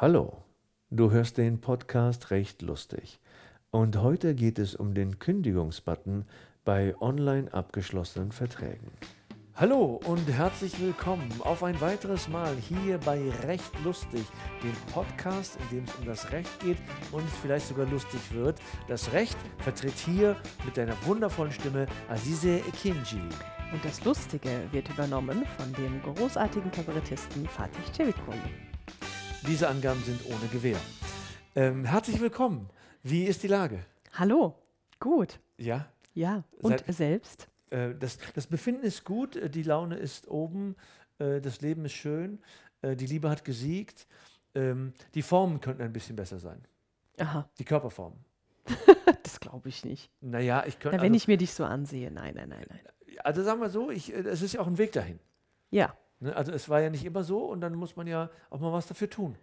Hallo, du hörst den Podcast Recht lustig. Und heute geht es um den Kündigungsbutton bei online abgeschlossenen Verträgen. Hallo und herzlich willkommen auf ein weiteres Mal hier bei Recht lustig, dem Podcast, in dem es um das Recht geht und vielleicht sogar lustig wird. Das Recht vertritt hier mit einer wundervollen Stimme Azize Ekinji. Und das Lustige wird übernommen von dem großartigen Kabarettisten Fatih Cevikul. Diese Angaben sind ohne Gewähr. Ähm, herzlich willkommen. Wie ist die Lage? Hallo, gut. Ja? Ja, und Seit- selbst? Äh, das, das Befinden ist gut, äh, die Laune ist oben, äh, das Leben ist schön, äh, die Liebe hat gesiegt. Ähm, die Formen könnten ein bisschen besser sein. Aha, Die Körperformen. das glaube ich nicht. Naja, ich könnte. Na, wenn Also, ich mir dich so ansehe, nein, nein, nein, nein. also sagen wir so, ich, äh, es ist ja auch ein Weg dahin. Ja? Also es war ja nicht immer so und dann muss man ja auch mal was dafür tun.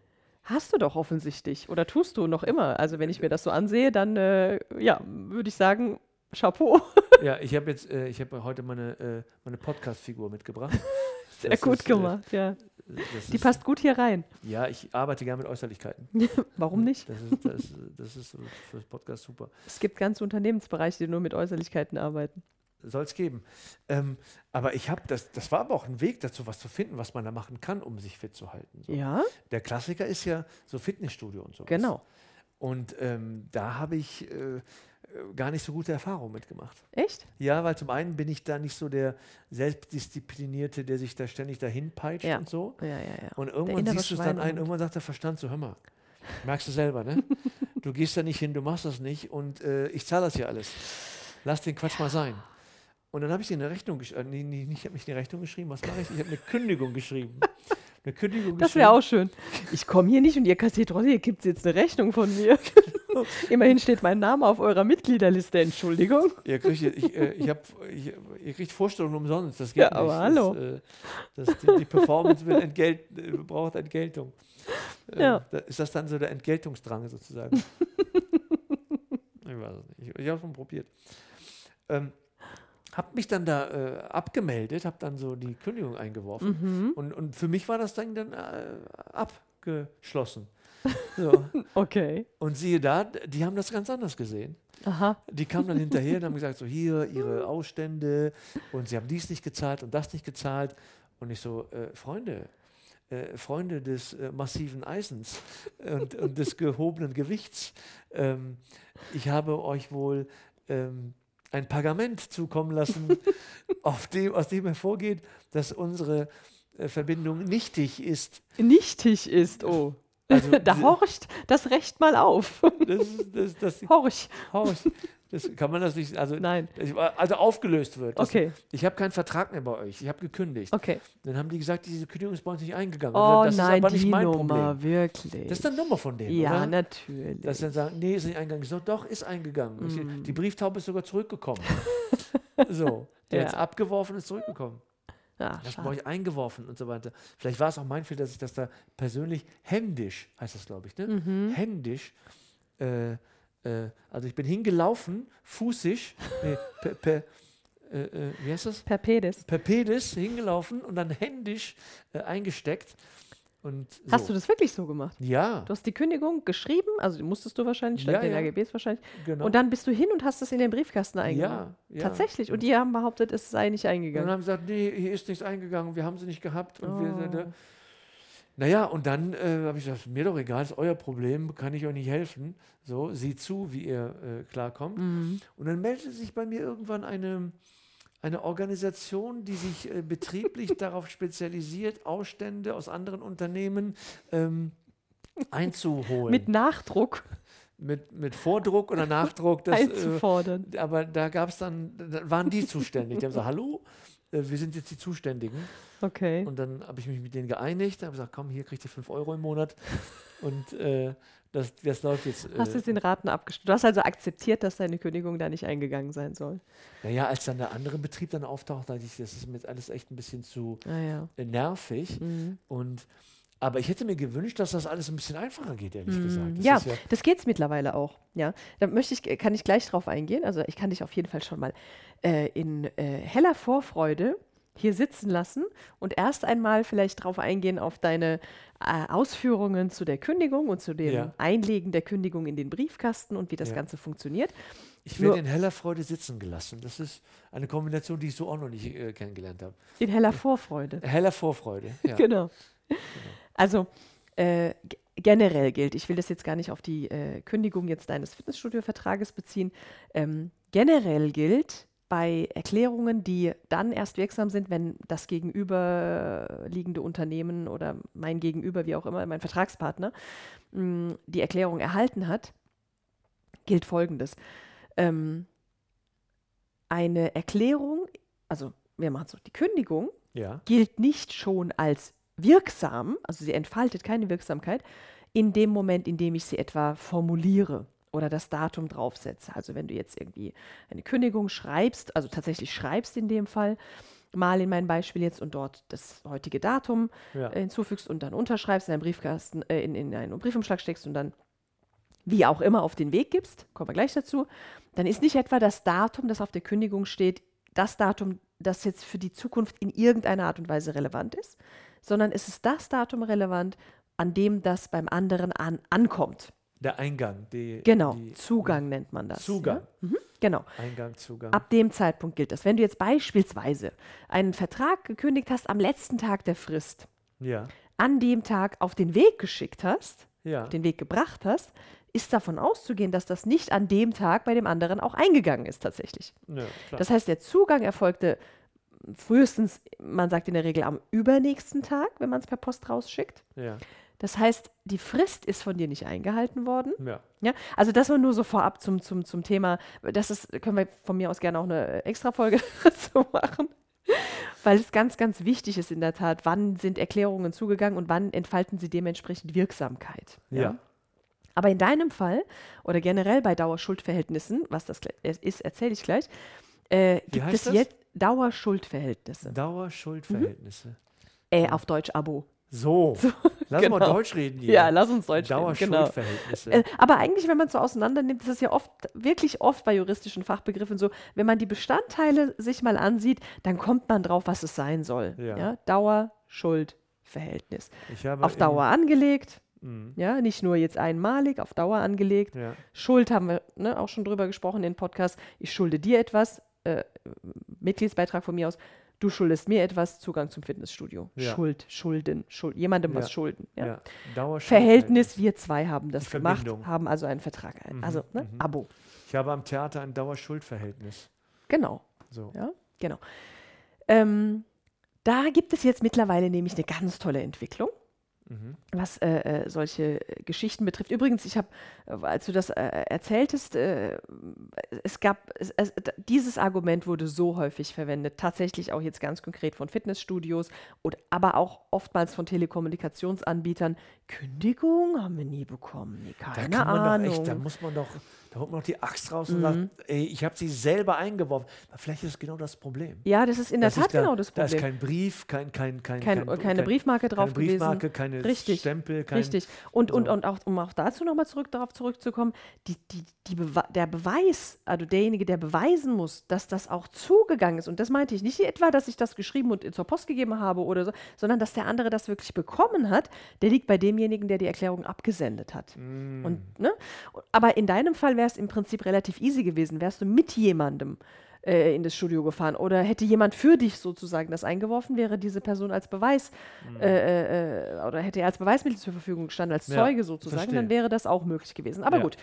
hast du doch offensichtlich. Oder tust du noch immer. Also wenn ich mir das so ansehe, dann, äh, ja, würde ich sagen, Chapeau. ja, ich habe jetzt, äh, ich habe heute meine, äh, meine Podcast-Figur mitgebracht. Sehr Das gut ist, äh, gemacht, ja. Die ist- passt gut hier rein. Ja, ich arbeite gerne mit Äußerlichkeiten. Warum nicht? Das ist, das, das ist für das Podcast super. Es gibt ganze Unternehmensbereiche, die nur mit Äußerlichkeiten arbeiten. Soll es geben. Ähm, aber ich habe das, das war aber auch ein Weg dazu, was zu finden, was man da machen kann, um sich fit zu halten. So. Ja, Der Klassiker ist ja so Fitnessstudio und so. genau. Und ähm, da habe ich äh, gar nicht so gute Erfahrungen mitgemacht. Echt? Ja, weil zum einen bin ich da nicht so der Selbstdisziplinierte, der sich da ständig dahin peitscht Ja. und so. Ja, ja, ja. Und irgendwann siehst du es dann ein, irgendwann sagt der Verstand so, hör mal, merkst du selber, ne? Du gehst da nicht hin, du machst das nicht und äh, ich zahle das hier alles. Lass den Quatsch mal sein. Und dann habe ich dir eine Rechnung geschrieben, nee, nee, ich habe nicht eine Rechnung geschrieben, was mache ich? Ich habe eine Kündigung geschrieben. Eine Kündigung Das wäre auch schön. Ich komme hier nicht und ihr kassiert trotzdem, hier gibt es jetzt eine Rechnung von mir. Immerhin steht mein Name auf eurer Mitgliederliste, Entschuldigung. Ihr kriegt, ich, äh, ich hab, ich, ihr kriegt Vorstellungen umsonst, das geht Ja, nicht. aber hallo. Das, äh, das, die, die Performance will entgelt, äh, braucht Entgeltung. Äh, Ja. da, ist das dann so der Entgeltungsdrang sozusagen? ich weiß es nicht. Ich, habe schon probiert. Ähm, hab mich dann da äh, abgemeldet, habe dann so die Kündigung eingeworfen Mhm. und, und für mich war das Ding dann äh, abgeschlossen. So. Okay. Und siehe da, die haben das ganz anders gesehen. Aha. Die kamen dann hinterher und haben gesagt, so hier, ihre Ausstände und sie haben dies nicht gezahlt und das nicht gezahlt. Und ich so, äh, Freunde, äh, Freunde des äh, massiven Eisens und, und des gehobenen Gewichts, ähm, ich habe euch wohl ähm, ein Pergament zukommen lassen, auf dem, aus dem hervorgeht, dass unsere äh, Verbindung nichtig ist. Nichtig ist, oh. Also, Da horcht das Recht mal auf. das, das, das, Horch. Haus. Das kann man das nicht, also, Nein. also aufgelöst wird. Das, Okay. Ich habe keinen Vertrag mehr bei euch. Ich habe gekündigt. Okay. Dann haben die gesagt, diese Kündigung ist bei uns nicht eingegangen. Oh das nein, ist aber nicht die mein Nummer, Problem. wirklich. Das ist eine Nummer von denen, ja, oder? natürlich. Dass sie dann sagen, nee, ist nicht eingegangen. Ich so, doch, ist eingegangen. Mm. die Brieftaube ist sogar zurückgekommen. so, der Ja. ist abgeworfen, ist zurückgekommen. Ach, Das schade. euch eingeworfen und so weiter. Vielleicht war es auch mein Fehler, dass ich das da persönlich händisch, heißt das, glaube ich, ne? Mhm. Händisch, äh, äh, also ich bin hingelaufen, fußig, nee, per, per, äh, äh, wie heißt das? Per Pedis. per Pedis hingelaufen und dann händisch äh, eingesteckt. Und so. Hast du das wirklich so gemacht? Ja, Du hast die Kündigung geschrieben, also die musstest du wahrscheinlich, stand Ja, den ja. AGBs wahrscheinlich. genau. Und dann bist du hin und hast es in den Briefkasten eingegangen. ja, ja. Tatsächlich. Und die haben behauptet, es sei nicht Und dann eingegangen. haben sie gesagt, nee, hier ist nichts eingegangen, wir haben sie nicht gehabt. Und wir, Oh. naja, und dann äh, habe ich gesagt, mir doch egal, ist euer Problem, kann ich euch nicht helfen. So, sieh zu, wie ihr äh, klarkommt. Mhm. Und dann meldete sich bei mir irgendwann eine, eine Organisation, die sich äh, betrieblich darauf spezialisiert, Ausstände aus anderen Unternehmen ähm, einzuholen. Mit Nachdruck mit, mit Vordruck oder Nachdruck. Das, äh, einzufordern. aber da gab es dann, da waren die zuständig. Die haben gesagt, hallo, äh, wir sind jetzt die Zuständigen. Okay. Und dann habe ich mich mit denen geeinigt, habe gesagt, komm, hier kriegt ihr 5 Euro im Monat. Und äh, das, das läuft jetzt. Hast du Äh, es den Raten abgestimmt? Du hast also akzeptiert, dass deine Kündigung da nicht eingegangen sein soll. naja, als dann der andere Betrieb dann auftaucht, dachte ich, das ist mir jetzt alles echt ein bisschen zu Ah ja. äh, nervig. Mhm. Und aber ich hätte mir gewünscht, dass das alles ein bisschen einfacher geht, ehrlich gesagt. Das ja, ist das geht es mittlerweile auch. Ja, da möchte ich, kann ich gleich drauf eingehen. Also ich kann dich auf jeden Fall schon mal äh, in äh, heller Vorfreude hier sitzen lassen und erst einmal vielleicht darauf eingehen auf deine äh, Ausführungen zu der Kündigung und zu dem Ja. Einlegen der Kündigung in den Briefkasten und wie das Ja. Ganze funktioniert. Ich Nur- werde in heller Freude sitzen gelassen. Das ist eine Kombination, die ich so auch noch nicht äh, kennengelernt habe. In heller Vorfreude. Heller Vorfreude. Ja. Genau. Also äh, generell gilt, ich will das jetzt gar nicht auf die äh, Kündigung jetzt deines Fitnessstudio-Vertrages beziehen, ähm, generell gilt bei Erklärungen, die dann erst wirksam sind, wenn das gegenüberliegende Unternehmen oder mein Gegenüber, wie auch immer, mein Vertragspartner, mh, die Erklärung erhalten hat, gilt Folgendes. Ähm, eine Erklärung, also wir machen so, die Kündigung ja. gilt nicht schon als wirksam, also sie entfaltet keine Wirksamkeit, in dem Moment, in dem ich sie etwa formuliere oder das Datum draufsetze. Also wenn du jetzt irgendwie eine Kündigung schreibst, also tatsächlich schreibst in dem Fall, mal in meinem Beispiel jetzt und dort das heutige Datum Ja. äh, hinzufügst und dann unterschreibst, in einen Briefkasten, äh, in, in einen Briefumschlag steckst und dann wie auch immer auf den Weg gibst, kommen wir gleich dazu, dann ist nicht etwa das Datum, das auf der Kündigung steht, das Datum, das jetzt für die Zukunft in irgendeiner Art und Weise relevant ist, sondern es ist das Datum relevant, an dem das beim anderen an, ankommt. Der Eingang. Die, Genau, Die, Zugang nennt man das. Zugang. Ja? Mhm, genau. Eingang, Zugang. Ab dem Zeitpunkt gilt das. Wenn du jetzt beispielsweise einen Vertrag gekündigt hast am letzten Tag der Frist, ja. an dem Tag auf den Weg geschickt hast, Ja. auf den Weg gebracht hast, ist davon auszugehen, dass das nicht an dem Tag bei dem anderen auch eingegangen ist tatsächlich. ja. Das heißt, der Zugang erfolgte frühestens, man sagt in der Regel am übernächsten Tag, wenn man es per Post rausschickt. ja. Das heißt, die Frist ist von dir nicht eingehalten worden. Ja. Ja, also das war nur so vorab zum, zum, zum Thema. Das ist, können wir von mir aus gerne auch eine Extra-Folge dazu machen. Weil es ganz, ganz wichtig ist in der Tat, wann sind Erklärungen zugegangen und wann entfalten sie dementsprechend Wirksamkeit. Ja. Aber in deinem Fall oder generell bei Dauerschuldverhältnissen, was das es ist, erzähle ich gleich, äh, gibt heißt es jetzt Dauerschuldverhältnisse. Dauerschuldverhältnisse. Äh, auf Deutsch Abo. So. Lass genau. mal Deutsch reden hier. Ja, lass uns Deutsch reden, genau. Dauerschuldverhältnisse. Äh, aber eigentlich, wenn man es so auseinander nimmt, ist es ja oft, wirklich oft bei juristischen Fachbegriffen so, wenn man die Bestandteile sich mal ansieht, dann kommt man drauf, was es sein soll. Ja. Dauer, Schuld, Verhältnis. Ich habe Auf Dauer angelegt, Mhm. ja, nicht nur jetzt einmalig, auf Dauer angelegt. Ja. Schuld haben wir ne, auch schon drüber gesprochen in Podcast. Ich schulde dir etwas, äh, Mitgliedsbeitrag von mir aus. Du schuldest mir etwas, Zugang zum Fitnessstudio. Ja. Schuld, Schulden, Schuld, jemandem Ja. was schulden. Ja? Dauerschuldverhältnis. Verhältnis, wir zwei haben das gemacht, haben also einen Vertrag, ein, Mhm, also ne, mhm. Abo. Ich habe am Theater ein Dauerschuldverhältnis. Genau, So. ja, genau. Ähm, da gibt es jetzt mittlerweile nämlich eine ganz tolle Entwicklung. Mhm. was äh, äh, solche äh, Geschichten betrifft. Übrigens, ich habe, äh, als du das äh, erzähltest, äh, es gab, es, es, dieses Argument wurde so häufig verwendet, tatsächlich auch jetzt ganz konkret von Fitnessstudios, und, aber auch oftmals von Telekommunikationsanbietern. Kündigung haben wir nie bekommen, nee, Da keine kann man Ahnung. doch echt, da muss man doch, da holt man doch die Axt raus und Mhm. sagt, ey, ich habe sie selber eingeworfen. Aber vielleicht ist genau das Problem. ja, das ist in der Das Tat da, genau das Da ist Problem. kein Brief, kein, kein, kein, Kein, kein, keine Briefmarke drauf keine Briefmarke, gewesen. keine Richtig, Stempel, kein, Richtig. Und, und, so. und auch, um auch dazu nochmal zurück, darauf zurückzukommen, die, die, die Bewe der Beweis, also derjenige, der beweisen muss, dass das auch zugegangen ist, und das meinte ich nicht etwa, dass ich das geschrieben und zur Post gegeben habe oder so, sondern dass der andere das wirklich bekommen hat, der liegt bei demjenigen, der die Erklärung abgesendet hat. Mm. Und, ne? Aber in deinem Fall wäre es im Prinzip relativ easy gewesen. Wärst du mit jemandem äh, in das Studio gefahren oder hätte jemand für dich sozusagen das eingeworfen, wäre diese Person als Beweis äh, äh, oder hätte er als Beweismittel zur Verfügung gestanden, als Ja, Zeuge sozusagen, verstehe. dann wäre das auch möglich gewesen. Aber Ja. gut,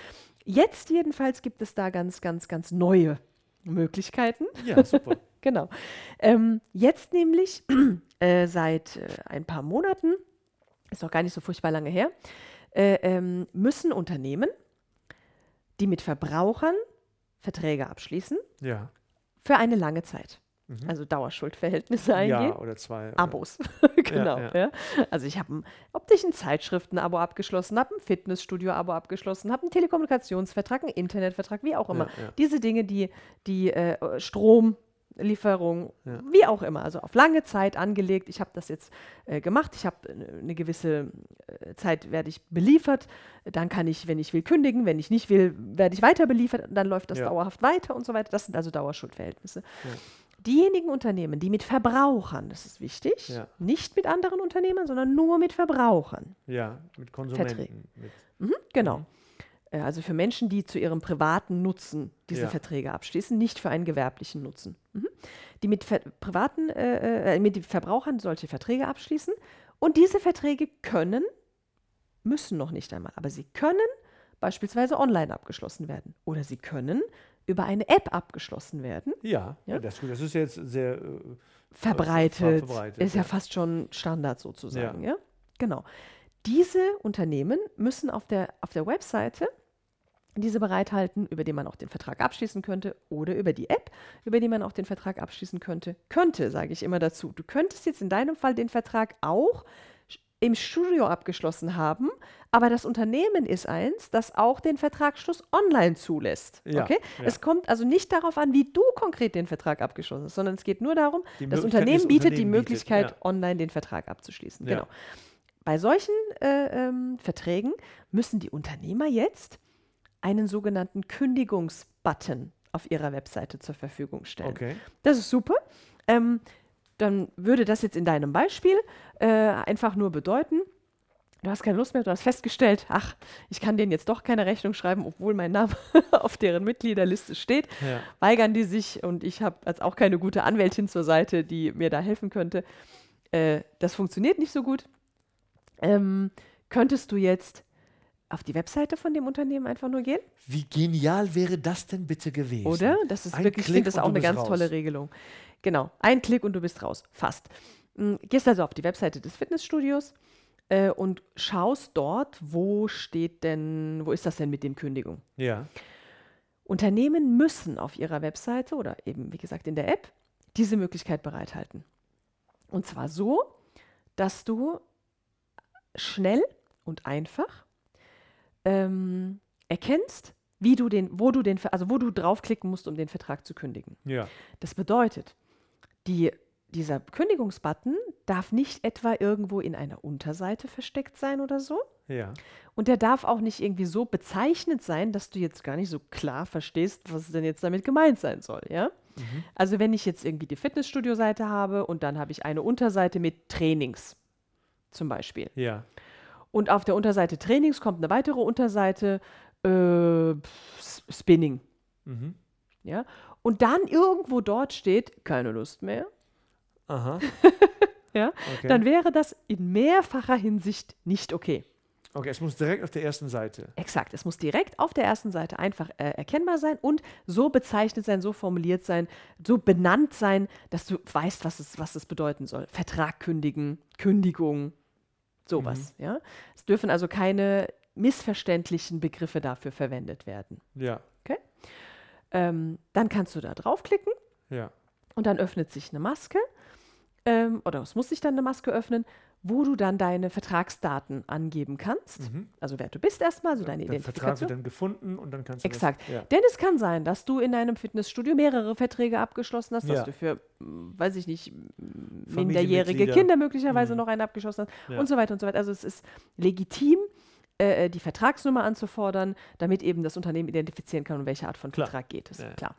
jetzt jedenfalls gibt es da ganz, ganz, ganz neue Möglichkeiten. Ja, super. Genau. Ähm, jetzt nämlich äh, seit äh, ein paar Monaten, ist noch gar nicht so furchtbar lange her, äh, ähm, müssen Unternehmen, die mit Verbrauchern Verträge abschließen, Ja. Für eine lange Zeit, Mhm. also Dauerschuldverhältnisse eingehen. Ja, oder zwei. oder- Abos. genau. ja. Ja, Also ich habe ein optischen Zeitschriften-Abo abgeschlossen, habe ein Fitnessstudio-Abo abgeschlossen, habe einen Telekommunikationsvertrag, einen Internetvertrag, wie auch immer. Ja, ja. Diese Dinge, die, die äh, Stromlieferung, Ja. wie auch immer, also auf lange Zeit angelegt. Ich habe das jetzt äh, gemacht. Ich habe äh, eine gewisse äh, Zeit werde ich beliefert. Dann kann ich, wenn ich will, kündigen. Wenn ich nicht will, werde ich weiter beliefert. Dann läuft das Ja. dauerhaft weiter und so weiter. Das sind also Dauerschuldverhältnisse. diejenigen Unternehmen, die mit Verbrauchern, das ist wichtig, ja. nicht mit anderen Unternehmen, sondern nur mit Verbrauchern. Ja, mit Konsumenten. Mit mhm, genau. Mhm. Äh, also für Menschen, die zu ihrem privaten Nutzen diese ja. Verträge abschließen, nicht für einen gewerblichen Nutzen. Mhm. Die mit Ver privaten, äh, äh, mit Verbrauchern solche Verträge abschließen. Und diese Verträge können, müssen noch nicht einmal, aber sie können beispielsweise online abgeschlossen werden. Oder sie können über eine App abgeschlossen werden. Ja, ja? Das, das, ist jetzt sehr äh, verbreitet, verbreitet, Ist ja, ja, fast schon Standard sozusagen. Ja. ja. Genau. Diese Unternehmen müssen auf der, auf der Webseite diese bereithalten, über die man auch den Vertrag abschließen könnte, oder über die App, über die man auch den Vertrag abschließen könnte. Könnte, sage ich immer dazu. Du könntest jetzt in deinem Fall den Vertrag auch im Studio abgeschlossen haben, aber das Unternehmen ist eins, das auch den Vertragsschluss online zulässt. Ja, okay? Ja. Es kommt also nicht darauf an, wie du konkret den Vertrag abgeschlossen hast, sondern es geht nur darum, das Unternehmen bietet Unternehmen die Möglichkeit, bietet, ja. online den Vertrag abzuschließen. Genau. Bei solchen äh, ähm, Verträgen müssen die Unternehmer jetzt einen sogenannten Kündigungsbutton auf ihrer Webseite zur Verfügung stellen. Okay. Das ist super. Ähm, dann würde das jetzt in deinem Beispiel äh, einfach nur bedeuten, du hast keine Lust mehr, du hast festgestellt, ach, ich kann denen jetzt doch keine Rechnung schreiben, obwohl mein Name auf deren Mitgliederliste steht. Ja. Weigern die sich und ich habe jetzt auch keine gute Anwältin zur Seite, die mir da helfen könnte. Äh, das funktioniert nicht so gut. Ähm, könntest du jetzt auf die Webseite von dem Unternehmen einfach nur gehen? Wie genial wäre das denn bitte gewesen? Oder? Das ist Ein wirklich, ich finde das auch eine ganz raus. tolle Regelung. Genau, ein Klick und du bist raus. Fast. Mhm, gehst also auf die Webseite des Fitnessstudios äh, und schaust dort, wo steht denn, wo ist das denn mit dem Kündigung? Ja. Unternehmen müssen auf ihrer Webseite oder eben, wie gesagt, in der App diese Möglichkeit bereithalten. Und zwar so, dass du schnell und einfach ähm, erkennst, wie du den, wo du den, also wo du draufklicken musst, um den Vertrag zu kündigen. Ja. Das bedeutet, die, dieser Kündigungsbutton darf nicht etwa irgendwo in einer Unterseite versteckt sein oder so. Ja. Und der darf auch nicht irgendwie so bezeichnet sein, dass du jetzt gar nicht so klar verstehst, was denn jetzt damit gemeint sein soll, ja? Mhm. Also wenn ich jetzt irgendwie die Fitnessstudio-Seite habe und dann habe ich eine Unterseite mit Trainings zum Beispiel. Ja. Und auf der Unterseite Trainings kommt eine weitere Unterseite äh, Spinning. Mhm. Ja. Und dann irgendwo dort steht, keine Lust mehr. Aha. ja, okay. dann wäre das in mehrfacher Hinsicht nicht okay. Okay, es muss direkt auf der ersten Seite. Exakt, es muss direkt auf der ersten Seite einfach äh, erkennbar sein und so bezeichnet sein, so formuliert sein, so benannt sein, dass du weißt, was es, was es bedeuten soll. Vertrag kündigen, Kündigung, sowas. Mhm. Ja? Es dürfen also keine missverständlichen Begriffe dafür verwendet werden. Ja. Ähm, dann kannst du da draufklicken. Ja. Und dann öffnet sich eine Maske. Ähm, oder es muss sich dann eine Maske öffnen, wo du dann deine Vertragsdaten angeben kannst. Mhm. Also wer du bist erstmal, also deine der Identifikation. Vertrag wird dann gefunden und dann kannst du Exakt. Das, ja. Denn es kann sein, dass du in einem Fitnessstudio mehrere Verträge abgeschlossen hast, dass ja. du für, weiß ich nicht, minderjährige Kinder möglicherweise mhm. noch einen abgeschlossen hast ja. und so weiter und so weiter. Also es ist legitim, äh, äh, die Vertragsnummer anzufordern, damit eben das Unternehmen identifizieren kann, um welche Art von Klar. Vertrag geht es. Ja. Klar.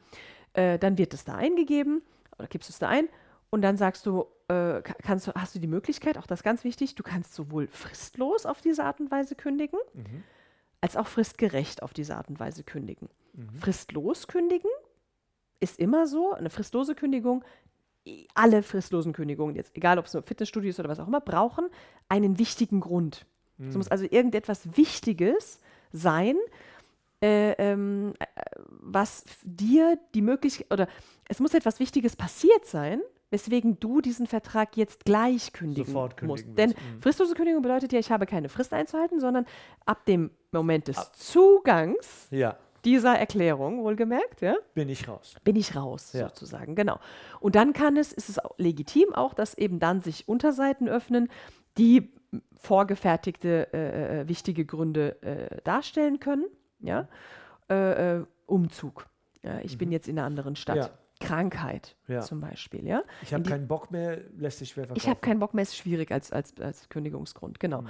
Äh, dann wird es da eingegeben oder gibst du es da ein und dann sagst du, äh, kannst hast du die Möglichkeit, auch das ganz wichtig, du kannst sowohl fristlos auf diese Art und Weise kündigen, mhm. als auch fristgerecht auf diese Art und Weise kündigen. Mhm. Fristlos kündigen ist immer so, eine fristlose Kündigung alle fristlosen Kündigungen, jetzt egal ob es nur Fitnessstudio ist oder was auch immer, brauchen einen wichtigen Grund. Mhm. Es muss also irgendetwas Wichtiges sein, äh, ähm, äh, was dir die Möglichkeit, oder es muss etwas Wichtiges passiert sein, weswegen du diesen Vertrag jetzt gleich kündigen Sofort kündigen musst. Denn mhm. fristlose Kündigung bedeutet ja, ich habe keine Frist einzuhalten, sondern ab dem Moment des ab. Zugangs ja. dieser Erklärung, wohlgemerkt, ja, bin ich raus. Bin ich raus, ja. sozusagen, genau. Und dann kann es, ist es auch legitim auch, dass eben dann sich Unterseiten öffnen, die vorgefertigte äh, äh, wichtige Gründe äh, darstellen können. Ja? Äh, äh, Umzug. Ja, ich mhm. bin jetzt in einer anderen Stadt. Krankheit ja. zum Beispiel. Ja? Ich habe keinen Bock mehr, lässt sich schwer verkaufen. Ich habe keinen Bock mehr, ist schwierig als, als, als Kündigungsgrund, genau. Mhm.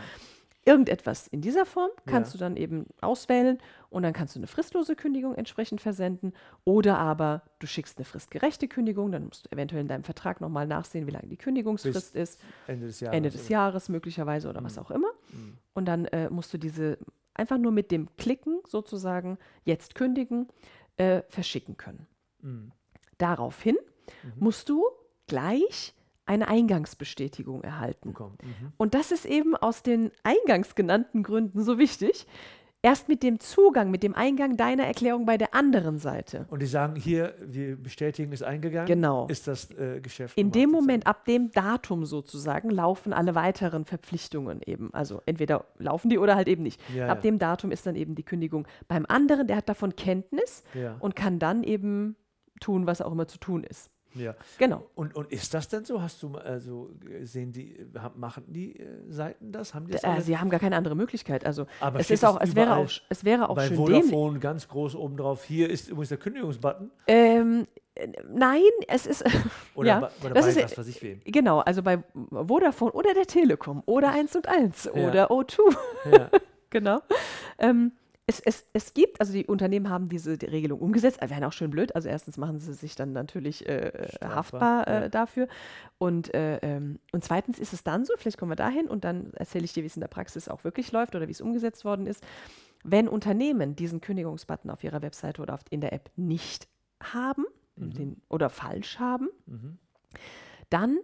irgendetwas in dieser Form kannst ja. du dann eben auswählen und dann kannst du eine fristlose Kündigung entsprechend versenden oder aber du schickst eine fristgerechte Kündigung, dann musst du eventuell in deinem Vertrag nochmal nachsehen, wie lange die Kündigungsfrist Bis ist. Ende des Jahres. Ende des Jahres möglicherweise oder mhm. was auch immer. Mhm. Und dann äh, musst du diese einfach nur mit dem Klicken sozusagen jetzt kündigen, äh, verschicken können. Mhm. Daraufhin mhm. musst du gleich eine Eingangsbestätigung erhalten. Mhm. Und das ist eben aus den eingangs genannten Gründen so wichtig. Erst mit dem Zugang, mit dem Eingang deiner Erklärung bei der anderen Seite. Und die sagen hier, wir bestätigen, ist eingegangen. Genau. Ist das äh, Geschäft. In dem Moment, ab dem Datum sozusagen, laufen alle weiteren Verpflichtungen eben. Also entweder laufen die oder halt eben nicht. Ja, ab ja. dem Datum ist dann eben die Kündigung beim anderen, der hat davon Kenntnis ja. und kann dann eben tun, was auch immer zu tun ist. Ja. Genau. Und, und ist das denn so? Hast du also sehen die machen die äh, Seiten das? Haben die das äh, sie haben gar keine andere Möglichkeit. Also Aber es ist auch es wäre auch es wäre auch bei schön Vodafone dämlich. ganz groß oben drauf. Hier ist übrigens der Kündigungsbutton. Ähm, Nein, es ist. Oder, ja, bei, das ist, was weiß ich wem. Genau, also bei Vodafone oder der Telekom oder 1 und 1 ja. oder O2. Ja. genau. Ähm, es, es, es gibt, also die Unternehmen haben diese die Regelung umgesetzt, wären auch schön blöd. Also erstens machen sie sich dann natürlich äh haftbar äh, ja. dafür. Und, äh, ähm, und zweitens ist es dann so, vielleicht kommen wir dahin und dann erzähle ich dir, wie es in der Praxis auch wirklich läuft oder wie es umgesetzt worden ist. Wenn Unternehmen diesen Kündigungsbutton auf ihrer Webseite oder in der App nicht haben mhm. den, oder falsch haben, mhm. dann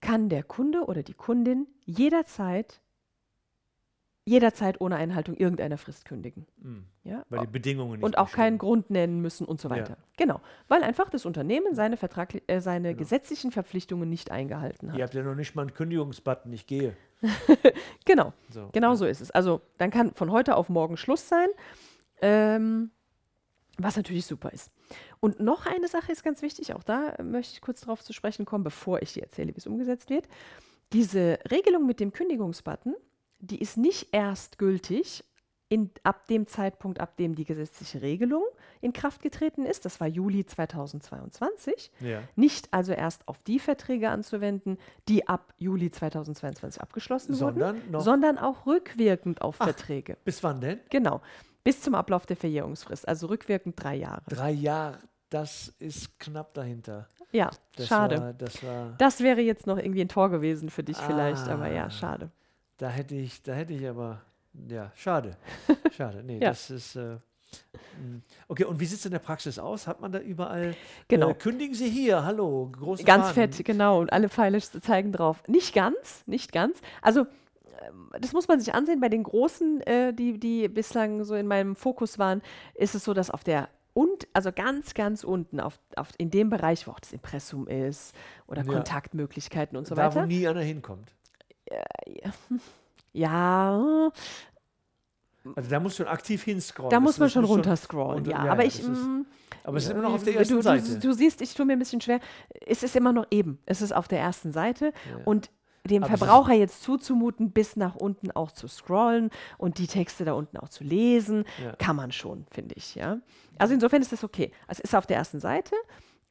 kann der Kunde oder die Kundin jederzeit jederzeit ohne Einhaltung irgendeiner Frist kündigen. Mhm. Ja? Weil die Bedingungen nicht Und auch bestehen. keinen Grund nennen müssen und so weiter. Ja. Genau. Weil einfach das Unternehmen seine, Vertrag, äh, seine genau. gesetzlichen Verpflichtungen nicht eingehalten hat. Ihr habt ja noch nicht mal einen Kündigungsbutton, ich gehe. genau. So. Genau so ist es. Also dann kann von heute auf morgen Schluss sein. Ähm, was natürlich super ist. Und noch eine Sache ist ganz wichtig, auch da möchte ich kurz darauf zu sprechen kommen, bevor ich dir erzähle, wie es umgesetzt wird. Diese Regelung mit dem Kündigungsbutton die ist nicht erst gültig in, ab dem Zeitpunkt, ab dem die gesetzliche Regelung in Kraft getreten ist, das war Juli 2022, ja. nicht also erst auf die Verträge anzuwenden, die ab Juli 2022 abgeschlossen sondern wurden, sondern auch rückwirkend auf Ach, Verträge. Bis wann denn? Genau, bis zum Ablauf der Verjährungsfrist, also rückwirkend drei Jahre. Drei Jahre, das ist knapp dahinter. Ja, das schade. War, das, war das wäre jetzt noch irgendwie ein Tor gewesen für dich ah. vielleicht, aber ja, schade. Da hätte ich, da hätte ich aber, ja, schade. Schade. Nee, ja. das ist. Äh, mm. okay, und wie sieht es in der Praxis aus? Hat man da überall, genau. Äh, kündigen Sie hier, hallo, große Ganz Fahnen. fett, genau, und alle Pfeile zeigen drauf. Nicht ganz, nicht ganz. Also, ähm, das muss man sich ansehen. Bei den großen, äh, die, die bislang so in meinem Fokus waren, ist es so, dass auf der und also ganz, ganz unten, auf, auf, in dem Bereich, wo auch das Impressum ist oder ja. Kontaktmöglichkeiten und so da, weiter. Da, wo nie einer hinkommt. Ja. Also da muss schon aktiv hinscrollen. Da muss man schon runterscrollen, ja. ja. Aber ich. Ist, mm, aber es ist immer noch auf der ersten du, Seite. Du, du, siehst, ich tue mir ein bisschen schwer. Es ist immer noch eben. Es ist auf der ersten Seite. Ja. Und dem aber Verbraucher jetzt zuzumuten, bis nach unten auch zu scrollen und die Texte da unten auch zu lesen, ja. kann man schon, finde ich. Ja? Also insofern ist das okay. Also es ist auf der ersten Seite.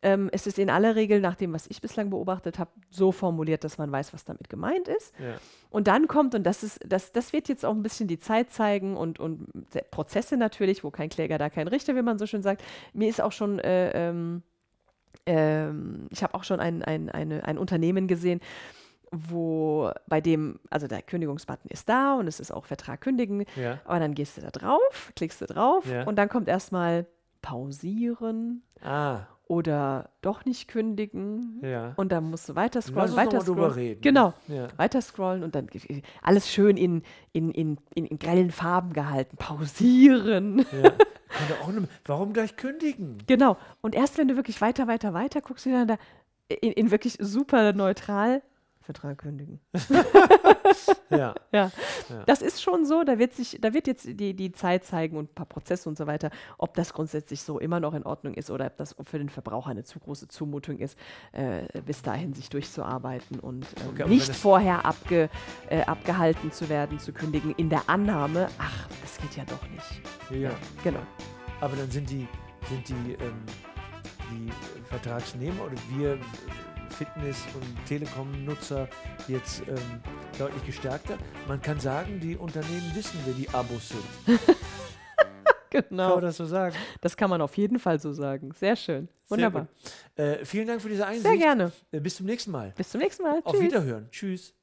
Ähm, es ist in aller Regel, nach dem, was ich bislang beobachtet habe, so formuliert, dass man weiß, was damit gemeint ist. Ja. Und dann kommt, und das ist, das, das wird jetzt auch ein bisschen die Zeit zeigen und, und Prozesse natürlich, wo kein Kläger, da kein Richter, wie man so schön sagt. Mir ist auch schon, äh, ähm, äh, ich habe auch schon ein, ein, eine, ein Unternehmen gesehen, wo bei dem, also der Kündigungsbutton ist da und es ist auch Vertrag kündigen, ja. aber dann gehst du da drauf, klickst du drauf ja. und dann kommt erstmal pausieren. Ah oder doch nicht kündigen. Ja. Und dann musst du weiter scrollen, weiter scrollen. Reden. Genau. Ja. Weiter scrollen und dann alles schön in, in, in, in, in grellen Farben gehalten. Pausieren. Ja. Nicht, warum gleich kündigen? Genau. Und erst wenn du wirklich weiter, weiter, weiter guckst, du dann da in, in wirklich super neutral Vertrag kündigen. ja. ja. Das ist schon so, da wird sich, da wird jetzt die, die Zeit zeigen und ein paar Prozesse und so weiter, ob das grundsätzlich so immer noch in Ordnung ist oder ob das für den Verbraucher eine zu große Zumutung ist, äh, bis dahin sich durchzuarbeiten und äh, okay, nicht vorher abge, äh, abgehalten zu werden, zu kündigen, in der Annahme, ach, das geht ja doch nicht. Ja, genau. Aber dann sind die, sind die, ähm, die Vertragsnehmer oder wir Fitness- und Telekom-Nutzer jetzt ähm, deutlich gestärkter. Man kann sagen, die Unternehmen wissen, wer die Abos sind. genau. Kann man das so sagen? Das kann man auf jeden Fall so sagen. Sehr schön. Wunderbar. Sehr äh, vielen Dank für diese Einsicht. Sehr gerne. Äh, bis zum nächsten Mal. Bis zum nächsten Mal. Auf Wiederhören. Tschüss.